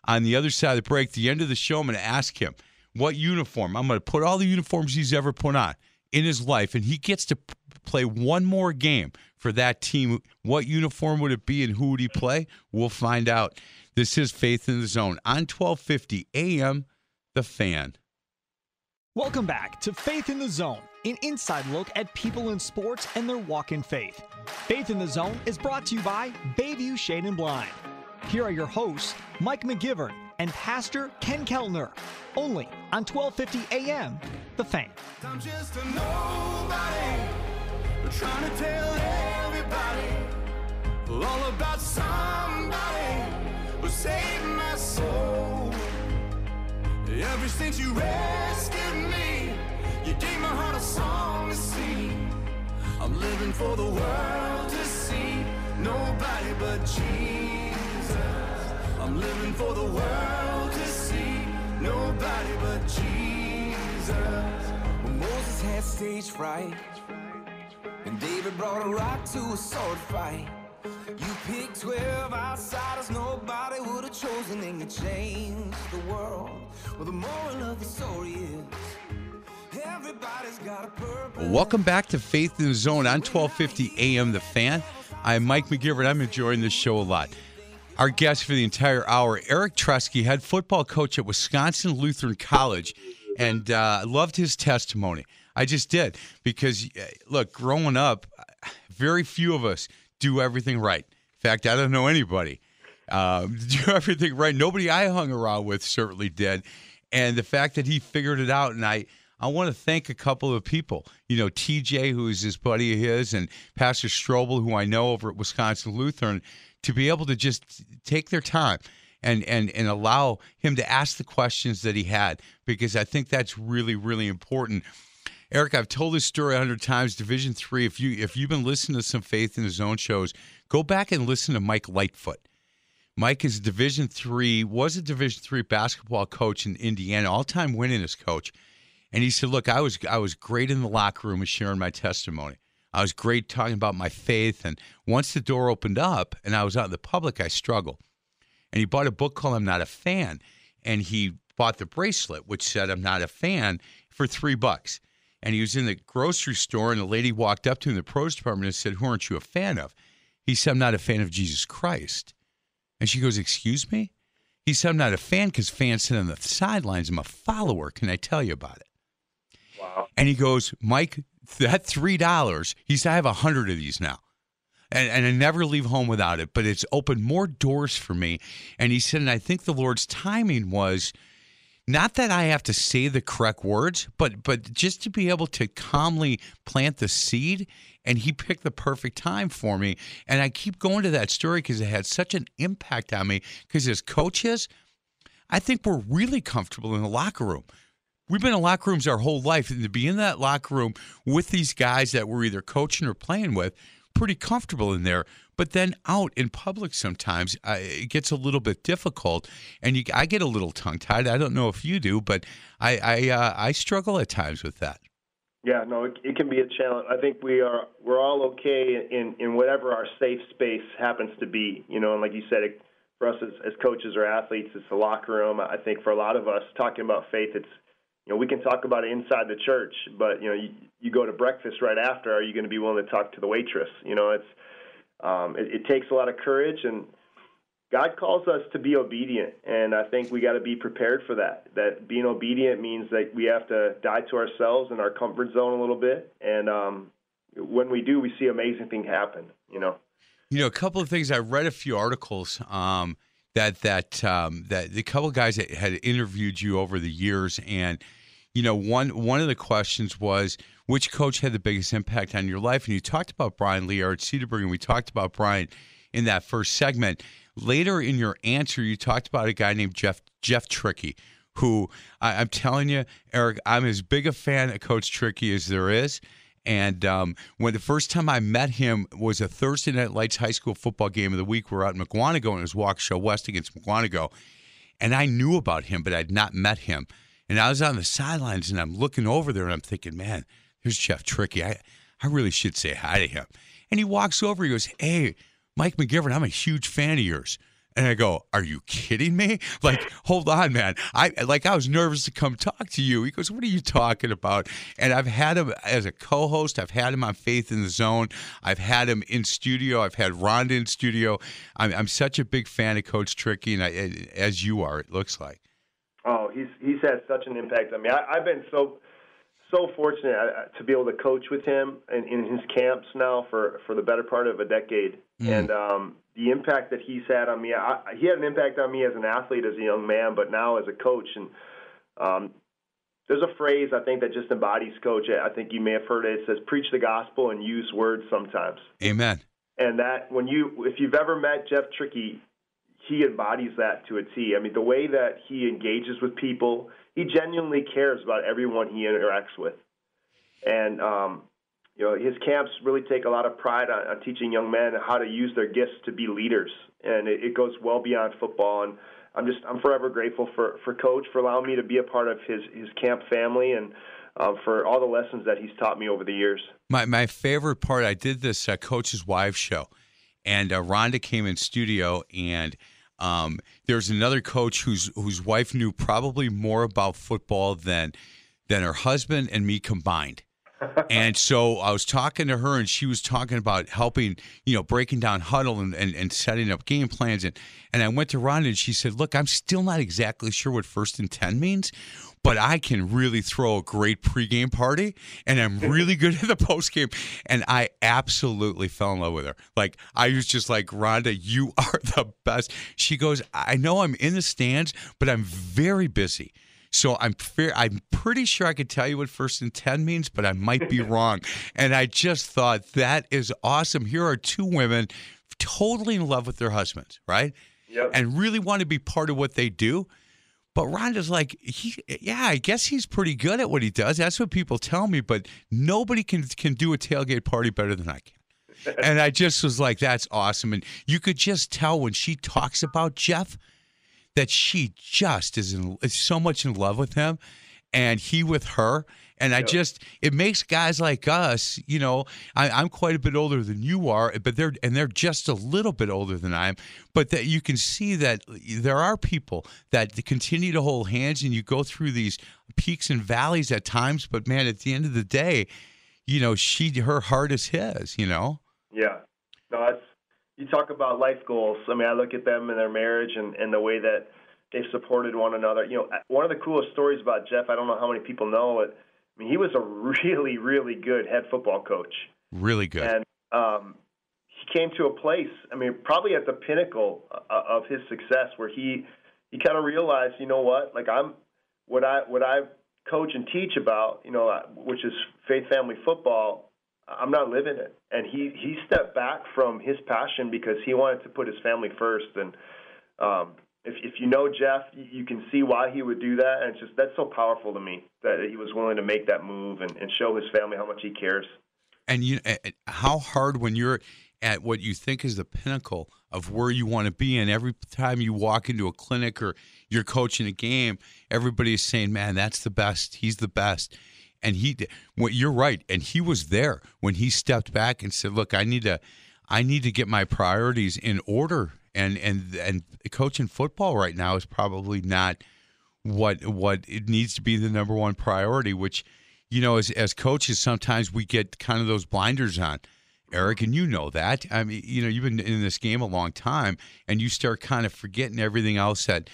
on the other side of the break. the end of the show, I'm going to ask him what uniform. I'm going to put all the uniforms he's ever put on in his life, and he gets to play one more game for that team. What uniform would it be, and who would he play? We'll find out. This is Faith in the Zone on 1250 AM. The Fan. Welcome back to Faith in the Zone, an inside look at people in sports and their walk in faith. Faith in the Zone is brought to you by Bayview Shade and Blind. here are your hosts, Mike McGivern and Pastor Ken Keltner, only on 1250 AM, The Fan. Trying to tell everybody all about somebody who saved my soul. Ever since you rescued me, you gave my heart a song to sing. I'm living for the world to see nobody but Jesus. I'm living for the world to see nobody but Jesus. When Moses had stage fright, and David brought a rock to a sword fight. You picked 12 outsiders nobody would have chosen, and you changed the world. Well, the moral of the story is everybody's got a. Welcome back to Faith in the Zone on 1250 AM The Fan. I'm Mike McGivern. I'm enjoying this show a lot. Our guest for the entire hour, Eric Tresky, head football coach at Wisconsin Lutheran College, and uh, loved his testimony. I just did because, uh, look, growing up, very few of us do everything right. In fact, I don't know anybody uh, do everything right. Nobody I hung around with certainly did, and the fact that he figured it out, and I. I want to thank a couple of people. You know, TJ, who is his buddy of his, and Pastor Strobel, who I know over at Wisconsin Lutheran, to be able to just take their time and and and allow him to ask the questions that he had because I think that's really really important. Eric, I've told this story a hundred times. Division three. If you if you've been listening to some Faith in the Zone shows, go back and listen to Mike Lightfoot. Mike is a Division three was a Division three basketball coach in Indiana, all time winningest coach. And he said, "Look, I was I was great in the locker room and sharing my testimony. I was great talking about my faith. And once the door opened up and I was out in the public, I struggled. And he bought a book called I'm Not a Fan. And he bought the bracelet, which said I'm not a fan, for three bucks. And he was in the grocery store, and the lady walked up to him in the pros department and said, Who aren't you a fan of? He said, I'm not a fan of Jesus Christ. And she goes, Excuse me? He said, I'm not a fan because fans sit on the sidelines. I'm a follower. Can I tell you about it? Wow. And he goes, Mike, that three dollars. He said, I have a hundred of these now. And, and I never leave home without it, but it's opened more doors for me. And he said, and I think the Lord's timing was not that I have to say the correct words, but but just to be able to calmly plant the seed. And he picked the perfect time for me. And I keep going to that story because it had such an impact on me. Because as coaches, I think we're really comfortable in the locker room. We've been in locker rooms our whole life, and to be in that locker room with these guys that we're either coaching or playing with, pretty comfortable in there. But then out in public, sometimes uh, it gets a little bit difficult, and you, I get a little tongue tied. I don't know if you do, but I I, uh, I struggle at times with that. Yeah, no, it, it can be a challenge. I think we are we're all okay in in whatever our safe space happens to be. You know, and like you said, it, for us as, as coaches or athletes, it's the locker room. I think for a lot of us, talking about faith, it's you know we can talk about it inside the church, but you know you, you go to breakfast right after. Are you going to be willing to talk to the waitress? You know, it's um, it, it takes a lot of courage and God calls us to be obedient, and I think we got to be prepared for that. That being obedient means that we have to die to ourselves in our comfort zone a little bit, and um, when we do, we see amazing things happen. You know. You know, a couple of things. I read a few articles um, that that um, that the couple of guys that had interviewed you over the years, and you know, one one of the questions was which coach had the biggest impact on your life, and you talked about Brian Lee at Cedarburg, and we talked about Brian in that first segment. Later in your answer, you talked about a guy named Jeff Jeff Trickey, who I, am telling you, Eric, I'm as big a fan of Coach Trickey as there is. And um, when the first time I met him was a Thursday Night Lights high school football game of the week. We are out in Mukwonago, and it was Waukesha West against Mukwonago. And I knew about him, but I'd not met him. And I was on the sidelines, and I'm looking over there, and I'm thinking, man, there's Jeff Trickey. I, I really should say hi to him. And he walks over, he goes, hey, Mike McGivern, I'm a huge fan of yours. And I go, "Are you kidding me? Like, hold on, man. I like I was nervous to come talk to you." He goes, "What are you talking about?" And I've had him as a co-host. I've had him on Faith in the Zone. I've had him in studio. I've had Rhonda in studio. I'm, I'm such a big fan of Coach Trickey, and I, as you are, it looks like. Oh, he's he's had such an impact on me. I, I've been so so fortunate uh, to be able to coach with him in, in his camps now for, for the better part of a decade. Mm. And um, the impact that he's had on me, I, he had an impact on me as an athlete, as a young man, but now as a coach. And um, there's a phrase I think that just embodies coach. I think you may have heard it. It says, "Preach the gospel and use words sometimes." Amen. And that when you, if you've ever met Jeff Trickey, he embodies that to a T. I mean, the way that he engages with people, he genuinely cares about everyone he interacts with. And um, you know, his camps really take a lot of pride on, on teaching young men how to use their gifts to be leaders, and it, it goes well beyond football. And I'm just I'm forever grateful for for Coach for allowing me to be a part of his his camp family and. Uh, for all the lessons that he's taught me over the years. My my favorite part, I did this uh, coach's wives show, and uh, Rhonda came in studio, and um, there's another coach whose whose wife knew probably more about football than than her husband and me combined. And so I was talking to her, and she was talking about helping, you know, breaking down huddle and, and, and setting up game plans. And, and I went to Rhonda, and she said, Look, I'm still not exactly sure what first and 10 means, but I can really throw a great pregame party, and I'm really good at the postgame. And I absolutely fell in love with her. Like, I was just like, Rhonda, you are the best. She goes, I know I'm in the stands, but I'm very busy. So I'm fair, I'm pretty sure I could tell you what first and 10 means, but I might be wrong. And I just thought that is awesome. Here are two women totally in love with their husbands, right? Yep. And really want to be part of what they do. But Rhonda's like, he, yeah, I guess he's pretty good at what he does. That's what people tell me. But nobody can can do a tailgate party better than I can. and I just was like, that's awesome. And you could just tell when she talks about Jeff that she just is, in, is so much in love with him and he with her. And I just, it makes guys like us, you know, I, I'm quite a bit older than you are, but they're, and they're just a little bit older than I am. But that you can see that there are people that continue to hold hands and you go through these peaks and valleys at times. But man, at the end of the day, you know, she, her heart is his, you know? Yeah. No, that's, you talk about life goals. I mean, I look at them and their marriage and, and the way that they've supported one another. You know, one of the coolest stories about Jeff, I don't know how many people know it. I mean, he was a really, really good head football coach. Really good. And um, he came to a place, I mean, probably at the pinnacle uh, of his success where he he kind of realized, you know what, like I'm what I what I coach and teach about, you know, uh, which is faith family football. I'm not living it. And he he stepped back from his passion because he wanted to put his family first. And um, if if you know Jeff, you can see why he would do that. And it's just that's so powerful to me that he was willing to make that move and, and show his family how much he cares. And you, how hard when you're at what you think is the pinnacle of where you want to be, and every time you walk into a clinic or you're coaching a game, everybody's saying, "Man, that's the best. He's the best." And he, well, you're right. And he was there when he stepped back and said, "Look, I need to, I need to get my priorities in order." And and and coaching football right now is probably not what what it needs to be the number one priority. Which, you know, as as coaches, sometimes we get kind of those blinders on. Eric, and you know that. I mean, you know, you've been in this game a long time, and you start kind of forgetting everything else that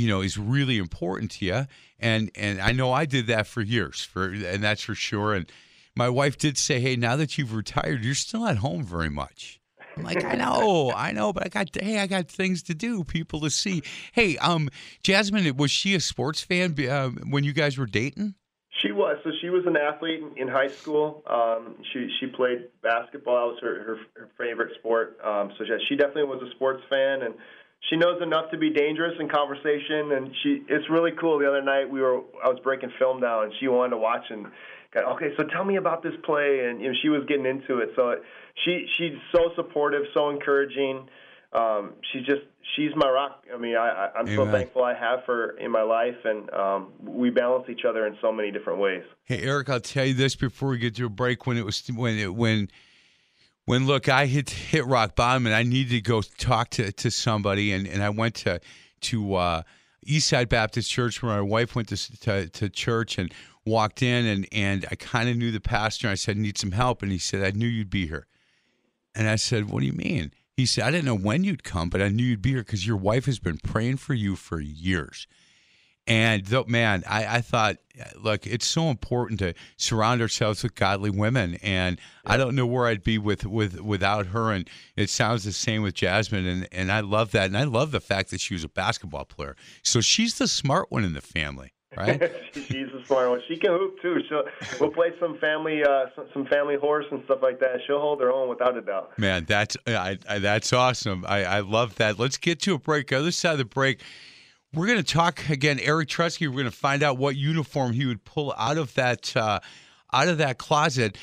you know is really important to you and and I know I did that for years for and that's for sure. And my wife did say hey now that you've retired you're still at home very much. I'm like I know I know but I got hey I got things to do people to see. Hey um Jasmine was she a sports fan uh, when you guys were dating? She was. So she was an athlete in high school. Um, she she played basketball. That was her her, her favorite sport. Um, so she, she definitely was a sports fan. And she knows enough to be dangerous in conversation, and she it's really cool. The other night we were I was breaking film down, and she wanted to watch and got okay. So tell me about this play, and you know she was getting into it. So she she's so supportive, so encouraging. Um, she's just she's my rock. I mean, I, I'm so thankful I have her in my life, and um, we balance each other in so many different ways. Hey Eric, I'll tell you this before we get to a break. When it was when it when when look I hit hit rock bottom and I needed to go talk to, to somebody. And, and I went to to uh, Eastside Baptist Church where my wife went to, to, to church and walked in and and I kind of knew the pastor. And I said I need some help. And he said I knew you'd be here. And I said what do you mean? He said I didn't know when you'd come but I knew you'd be here because your wife has been praying for you for years And though, man, I, I thought, look, it's so important to surround ourselves with godly women, and I don't know where I'd be with with without her. And it sounds the same with Jasmine, and and I love that, and I love the fact that she was a basketball player. So she's the smart one in the family. Right, she's a smart one. She can hoop too. She'll we'll play some family, uh, some, some family horse and stuff like that. She'll hold her own without a doubt. Man, that's I, I, that's awesome. I, I love that. Let's get to a break. Other side of the break, we're going to talk again. Eric Tresky. We're going to find out what uniform he would pull out of that uh, out of that closet.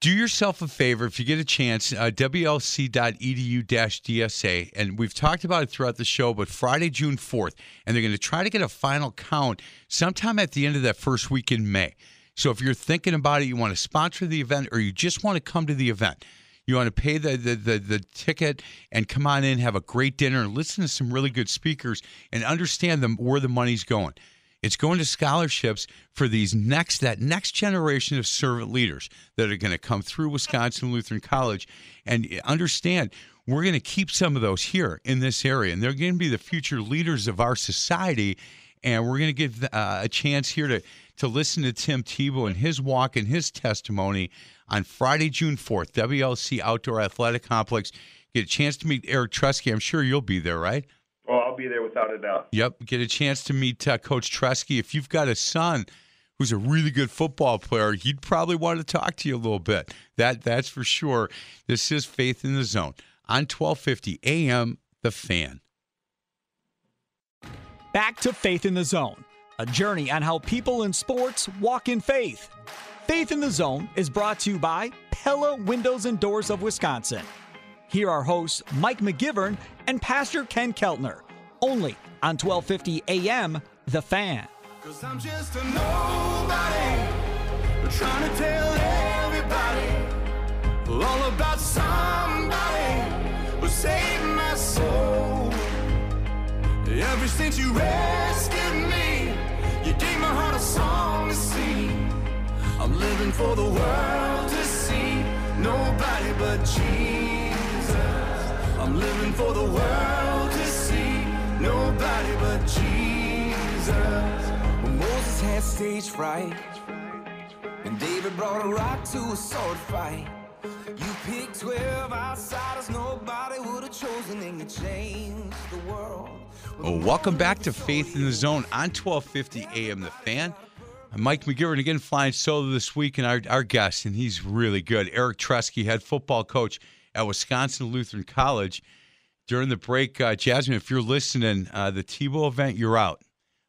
Do yourself a favor if you get a chance, uh, WLC.edu DSA. And we've talked about it throughout the show, but Friday, June 4th, and they're going to try to get a final count sometime at the end of that first week in May. So if you're thinking about it, you want to sponsor the event, or you just want to come to the event, you want to pay the, the, the, the, ticket and come on in, have a great dinner, listen to some really good speakers and understand them where the money's going. It's going to scholarships for these next that next generation of servant leaders that are going to come through Wisconsin Lutheran College and understand we're going to keep some of those here in this area and they're going to be the future leaders of our society and we're going to give uh, a chance here to to listen to Tim Tebow and his walk and his testimony on Friday, June 4th, WLC Outdoor Athletic Complex. Get a chance to meet Eric Tresky. I'm sure you'll be there, right? Oh, I'll be there without a doubt. Yep. Get a chance to meet uh, Coach Tresky. If you've got a son who's a really good football player, he'd probably want to talk to you a little bit. That That's for sure. This is Faith in the Zone on 1250 AM, The Fan. Back to Faith in the Zone, a journey on how people in sports walk in faith. Faith in the Zone is brought to you by Pella Windows and Doors of Wisconsin. Here are hosts Mike McGivern and Pastor Ken Keltner, only on 1250 AM The Fan. Ever since you rescued me, song to sing. I'm living for the world to see, nobody but Jesus. I'm living for the world to see, nobody but Jesus. When Moses had stage fright, and David brought a rock to a sword fight. You picked 12 outsiders nobody would have chosen, and you changed the world. Well, welcome back to Faith in the Zone on 1250 AM The Fan. I'm Mike McGivern again flying solo this week, and our, our guest, and he's really good. Eric Tresky, head football coach at Wisconsin Lutheran College. During the break, uh, Jasmine, if you're listening, uh, the Tebow event, you're out.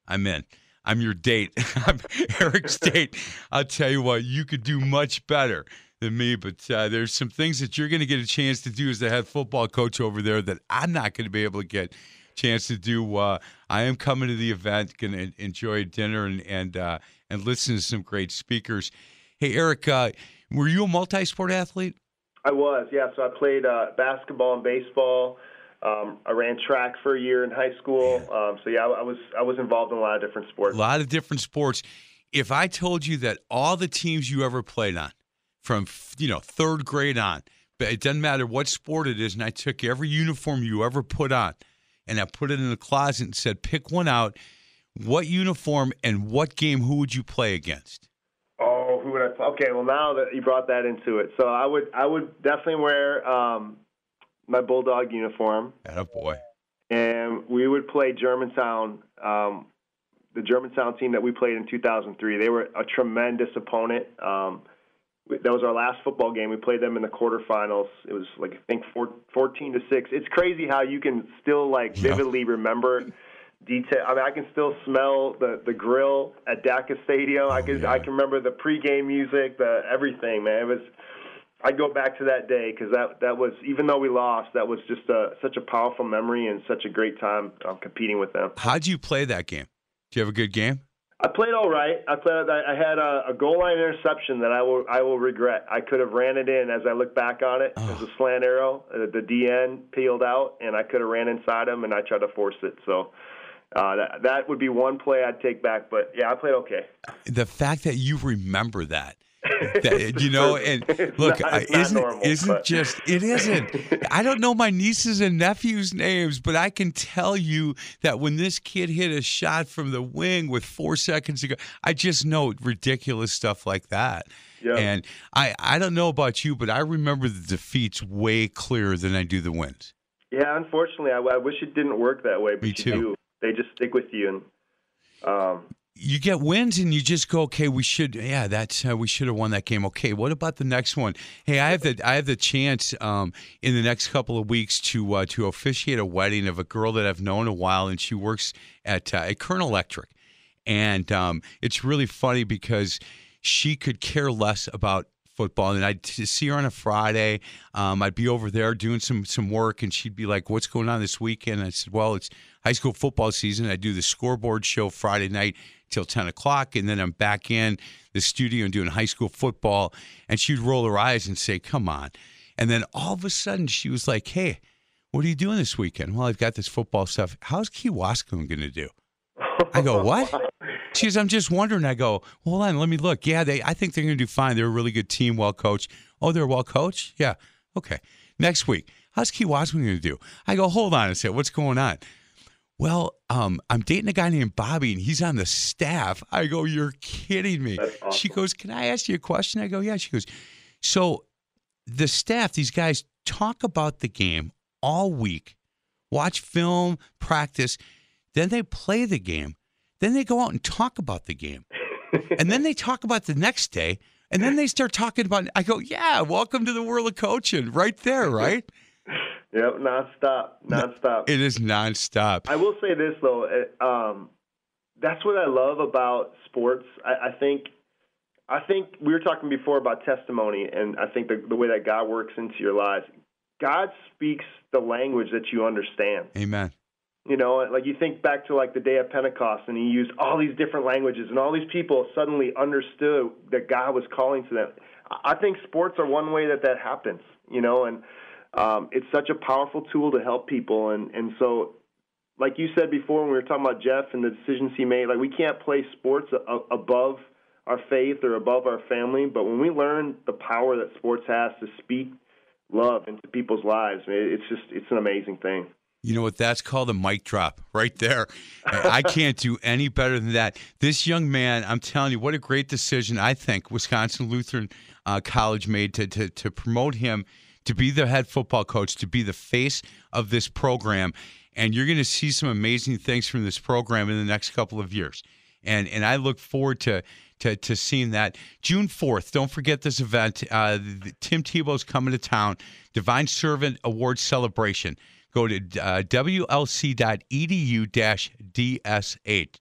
I'm in. I'm your date. I'm Eric's date. I'll tell you what, you could do much better than me, but uh, there's some things that you're going to get a chance to do as the head football coach over there that I'm not going to be able to get a chance to do. Uh, I am coming to the event, going to enjoy dinner and and uh, and listen to some great speakers. Hey, Eric, uh, were you a multi-sport athlete? I was, yeah. So I played uh, basketball and baseball. Um, I ran track for a year in high school. Um, so yeah, I, I was I was involved in a lot of different sports. A lot of different sports. If I told you that all the teams you ever played on, from you know third grade on, but it doesn't matter what sport it is, and I took every uniform you ever put on, and I put it in the closet and said, pick one out. What uniform and what game? Who would you play against? Oh, who would I? Play? Okay, well now that you brought that into it, so I would I would definitely wear um, my bulldog uniform. a boy. And we would play Germantown, um, the Germantown team that we played in 2003. They were a tremendous opponent. Um, that was our last football game. We played them in the quarterfinals. It was like I think four, 14 to six. It's crazy how you can still like vividly yeah. remember detail. I mean, I can still smell the the grill at DACA Stadium. I can yeah. I can remember the pregame music, the everything. Man, it was I go back to that day because that that was even though we lost, that was just a, such a powerful memory and such a great time um, competing with them. How'd you play that game? Do you have a good game? I played all right. I played. I had a, a goal line interception that I will I will regret. I could have ran it in as I look back on it. Oh. It was a slant arrow. Uh, the DN peeled out, and I could have ran inside him, and I tried to force it. So. Uh, that, that would be one play I'd take back, but yeah, I played okay. The fact that you remember that That, you know, and look, not- isn't normal, isn't but- just it isn't. I don't know my nieces and nephews' names, but I can tell you that when this kid hit a shot from the wing with four seconds to go, I just know ridiculous stuff like that. Yeah. And I I don't know about you, but I remember the defeats way clearer than I do the wins. Yeah, unfortunately, I, I wish it didn't work that way, but Me you too. do. They just stick with you, and um, you get wins and you just go, okay, we should, yeah, that's uh, we should have won that game. Okay, what about the next one? Hey, I have the I have the chance um, in the next couple of weeks to uh, to officiate a wedding of a girl that I've known a while, and she works at uh, at Colonel Electric, and um, it's really funny because she could care less about football. And I'd see her on a Friday um, I'd be over there doing some some work and she'd be like what's going on this weekend? I said well it's high school football season. I do the scoreboard show Friday night till 10 o'clock and then I'm back in the studio and doing high school football and she'd roll her eyes and say come on and then all of a sudden she was like hey what are you doing this weekend well I've got this football stuff how's Kewaskum going to do I go, what? She goes, I'm just wondering. I go, hold on, let me look. Yeah, they. I think they're going to do fine. They're a really good team, well coached. Oh, they're well coached. Yeah, okay. Next week, how's Kewaskum going to do? I go, hold on a second. What's going on? Well, um, I'm dating a guy named Bobby, and he's on the staff. I go, you're kidding me. Awesome. She goes, can I ask you a question? I go, yeah. She goes, so the staff, these guys talk about the game all week, watch film, practice, then they play the game, then they go out and talk about the game, and then they talk about the next day, and then they start talking about. I go, yeah, welcome to the world of coaching, right there, right? yep, nonstop, nonstop. It is nonstop. I will say this though, um, that's what I love about sports. I, I think, I think we were talking before about testimony, and I think the, the way that God works into your lives. God speaks the language that you understand. Amen. You know, like you think back to like the day of Pentecost, and he used all these different languages, and all these people suddenly understood that God was calling to them. I I think sports are one way that that happens. You know, and um, it's such a powerful tool to help people, and and so, like you said before, when we were talking about Jeff and the decisions he made, like we can't play sports a- above our faith or above our family, but when we learn the power that sports has to speak love into people's lives, it's just it's an amazing thing. You know what? That's called a mic drop right there. I can't do any better than that. This young man, I'm telling you, what a great decision I think Wisconsin Lutheran uh, College made to, to to promote him to be the head football coach, to be the face of this program, and you're going to see some amazing things from this program in the next couple of years. And and I look forward to to, to seeing that June 4th. Don't forget this event. Uh, Tim Tebow's coming to town. Divine Servant Award celebration. Go to uh, wlc.edu ds8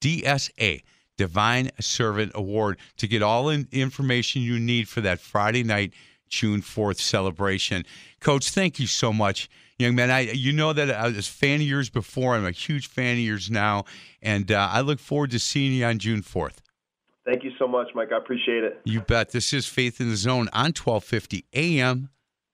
DSA Divine Servant Award to get all in information you need for that Friday night June 4th celebration. Coach, thank you so much. Young man, I you know that I was a fan of yours before. I'm a huge fan of yours now, and uh, I look forward to seeing you on June 4th. Thank you so much, Mike. I appreciate it. You bet. This is Faith in the Zone on 1250 AM,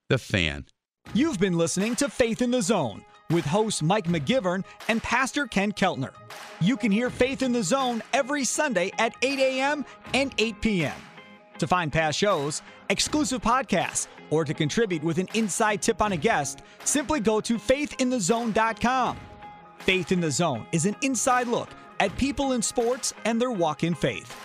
The Fan. You've been listening to Faith in the Zone with host Mike McGivern and Pastor Ken Keltner. You can hear Faith in the Zone every Sunday at 8 a.m. and 8 p.m. To find past shows, exclusive podcasts, or to contribute with an inside tip on a guest, simply go to faithinthezone.com. Faith in the Zone is an inside look at people in sports and their walk in faith.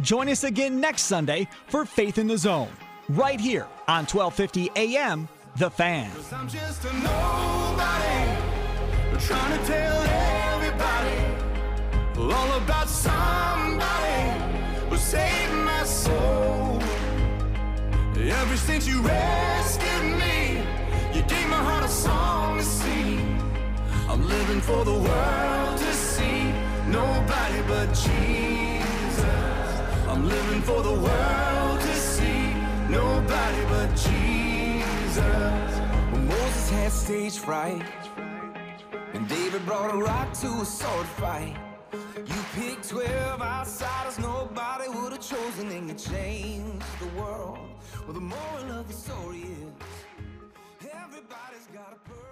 Join us again next Sunday for Faith in the Zone, right here on 1250 AM, The Fan. All about somebody who saved my soul. Ever since you rescued me, you gave my heart a song to sing. I'm living for the world to see nobody but Jesus. I'm living for the world to see nobody but Jesus. When Moses had stage fright, and David brought a rock to a sword fight. You picked 12 outsiders nobody would have chosen, and you changed the world. Well, the moral of the story is everybody's got a purpose.